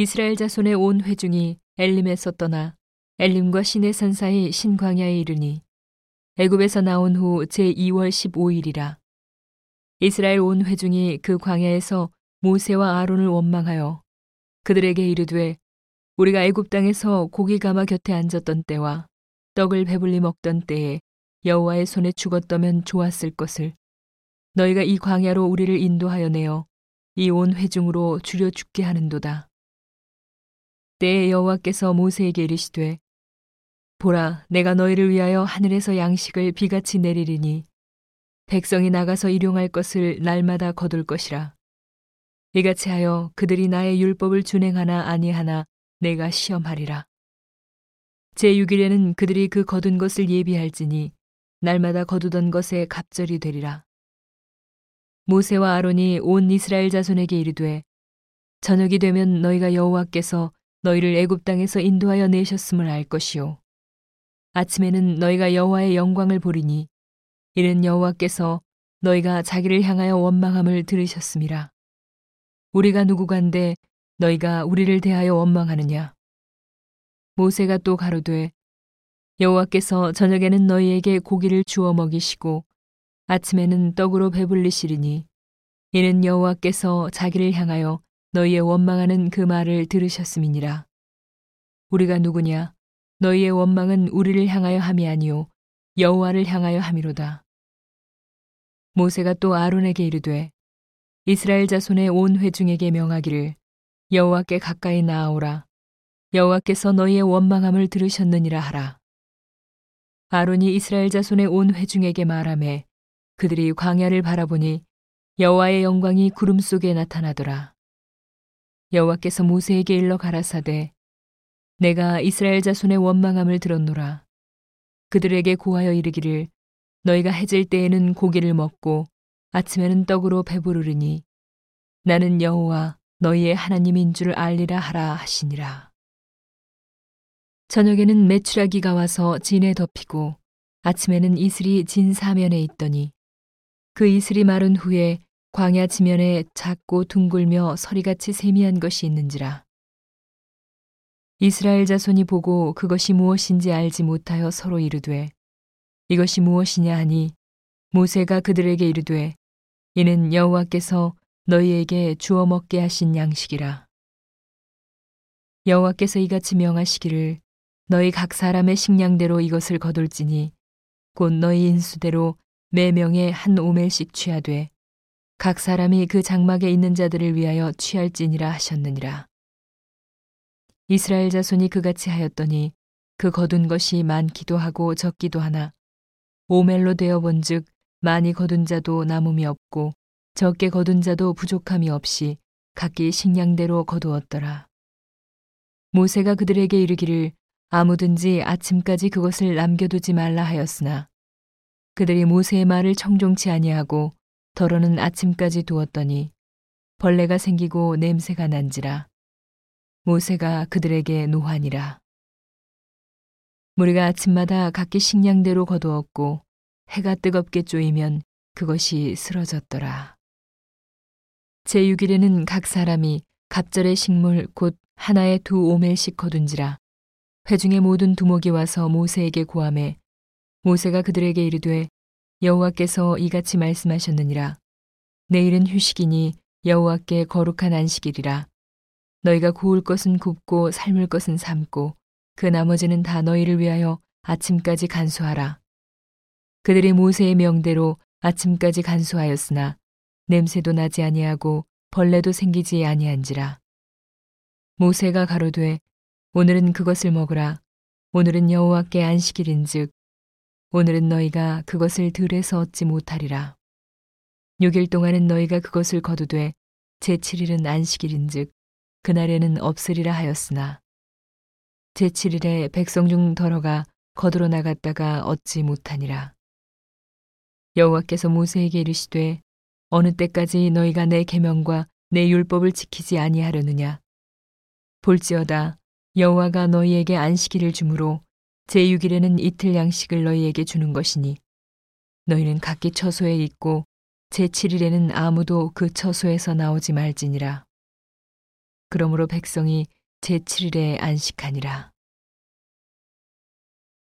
이스라엘 자손의 온 회중이 엘림에서 떠나 엘림과 시내 산 사이 신광야에 이르니 애굽에서 나온 후 제2월 15일이라 이스라엘 온 회중이 그 광야에서 모세와 아론을 원망하여 그들에게 이르되 우리가 애굽 땅에서 고기 가마 곁에 앉았던 때와 떡을 배불리 먹던 때에 여호와의 손에 죽었다면 좋았을 것을 너희가 이 광야로 우리를 인도하여 내어 이 온 회중으로 줄여 죽게 하는도다. 때에 여호와께서 모세에게 이르시되 보라 내가 너희를 위하여 하늘에서 양식을 비같이 내리리니 백성이 나가서 일용할 것을 날마다 거둘 것이라. 이같이 하여 그들이 나의 율법을 준행하나 아니하나 내가 시험하리라. 제6일에는 그들이 그 거둔 것을 예비할지니 날마다 거두던 것에 갑절이 되리라. 모세와 아론이 온 이스라엘 자손에게 이르되 저녁이 되면 너희가 여호와께서 너희를 애굽 땅에서 인도하여 내셨음을 알 것이요 아침에는 너희가 여호와의 영광을 보리니 이는 여호와께서 너희가 자기를 향하여 원망함을 들으셨음이라. 우리가 누구간데 너희가 우리를 대하여 원망하느냐? 모세가 또 가로되 여호와께서 저녁에는 너희에게 고기를 주어 먹이시고 아침에는 떡으로 배불리시리니 이는 여호와께서 자기를 향하여 너희의 원망하는 그 말을 들으셨음이니라. 우리가 누구냐? 너희의 원망은 우리를 향하여 함이 아니요 여호와를 향하여 함이로다. 모세가 또 아론에게 이르되 이스라엘 자손의 온 회중에게 명하기를 여호와께 가까이 나아오라. 여호와께서 너희의 원망함을 들으셨느니라 하라. 아론이 이스라엘 자손의 온 회중에게 말하매 그들이 광야를 바라보니 여호와의 영광이 구름 속에 나타나더라. 여호와께서 모세에게 일러 가라사대 내가 이스라엘 자손의 원망함을 들었노라. 그들에게 고하여 이르기를 너희가 해질 때에는 고기를 먹고 아침에는 떡으로 배부르리니 나는 여호와 너희의 하나님인 줄 알리라 하라 하시니라. 저녁에는 메추라기가 와서 진에 덮이고 아침에는 이슬이 진 사면에 있더니 그 이슬이 마른 후에 광야 지면에 작고 둥글며 서리같이 세미한 것이 있는지라. 이스라엘 자손이 보고 그것이 무엇인지 알지 못하여 서로 이르되 이것이 무엇이냐 하니 모세가 그들에게 이르되 이는 여호와께서 너희에게 주어 먹게 하신 양식이라. 여호와께서 이같이 명하시기를 너희 각 사람의 식량대로 이것을 거둘지니 곧 너희 인수대로 매 명에 한 오멜씩 취하되 각 사람이 그 장막에 있는 자들을 위하여 취할지니라 하셨느니라. 이스라엘 자손이 그같이 하였더니 그 거둔 것이 많기도 하고 적기도 하나 오멜로 되어 본즉 많이 거둔 자도 남음이 없고 적게 거둔 자도 부족함이 없이 각기 식량대로 거두었더라. 모세가 그들에게 이르기를 아무든지 아침까지 그것을 남겨두지 말라 하였으나 그들이 모세의 말을 청종치 아니하고 더러는 아침까지 두었더니 벌레가 생기고 냄새가 난지라 모세가 그들에게 노하니라. 우리가 아침마다 각기 식량대로 거두었고 해가 뜨겁게 쪼이면 그것이 쓰러졌더라. 제6일에는 각 사람이 갑절의 식물 곧 하나에 두 오멜씩 거둔지라 회중의 모든 두목이 와서 모세에게 고함해 모세가 그들에게 이르되 여호와께서 이같이 말씀하셨느니라 내일은 휴식이니 여호와께 거룩한 안식일이라 너희가 구울 것은 굽고 삶을 것은 삶고 그 나머지는 다 너희를 위하여 아침까지 간수하라. 그들이 모세의 명대로 아침까지 간수하였으나 냄새도 나지 아니하고 벌레도 생기지 아니한지라. 모세가 가로되 오늘은 그것을 먹으라. 오늘은 여호와께 안식일인즉 오늘은 너희가 그것을 들에서 얻지 못하리라. 6일 동안은 너희가 그것을 거두되 제7일은 안식일인즉 그날에는 없으리라 하였으나 제7일에 백성 중 더러가 거두러 나갔다가 얻지 못하니라. 여호와께서 모세에게 이르시되 어느 때까지 너희가 내 계명과 내 율법을 지키지 아니하려느냐 볼지어다 여호와가 너희에게 안식일을 주므로 제6일에는 이틀 양식을 너희에게 주는 것이니 너희는 각기 처소에 있고 제7일에는 아무도 그 처소에서 나오지 말지니라 그러므로 백성이 제7일에 안식하니라.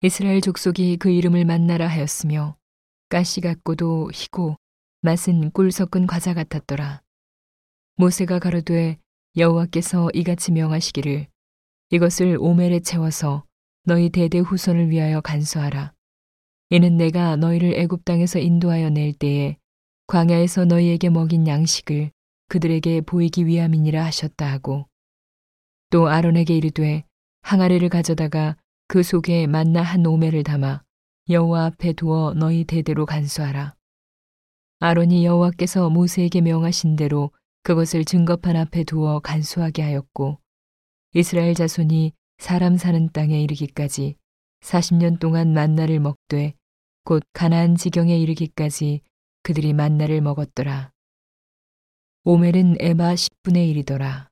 이스라엘 족속이 그 이름을 만나라 하였으며 가시 같고도 희고 맛은 꿀 섞은 과자 같았더라. 모세가 가로되 여호와께서 이같이 명하시기를 이것을 오멜에 채워서 너희 대대 후손을 위하여 간수하라. 이는 내가 너희를 애굽 땅에서 인도하여 낼 때에 광야에서 너희에게 먹인 양식을 그들에게 보이기 위함이니라 하셨다 하고 또 아론에게 이르되 항아리를 가져다가 그 속에 만나 한 오멜을 담아 여호와 앞에 두어 너희 대대로 간수하라. 아론이 여호와께서 모세에게 명하신 대로 그것을 증거판 앞에 두어 간수하게 하였고 이스라엘 자손이 사람 사는 땅에 이르기까지 40년 동안 만나를 먹되 곧 가나안 지경에 이르기까지 그들이 만나를 먹었더라. 오멜은 에바 10분의 1이더라.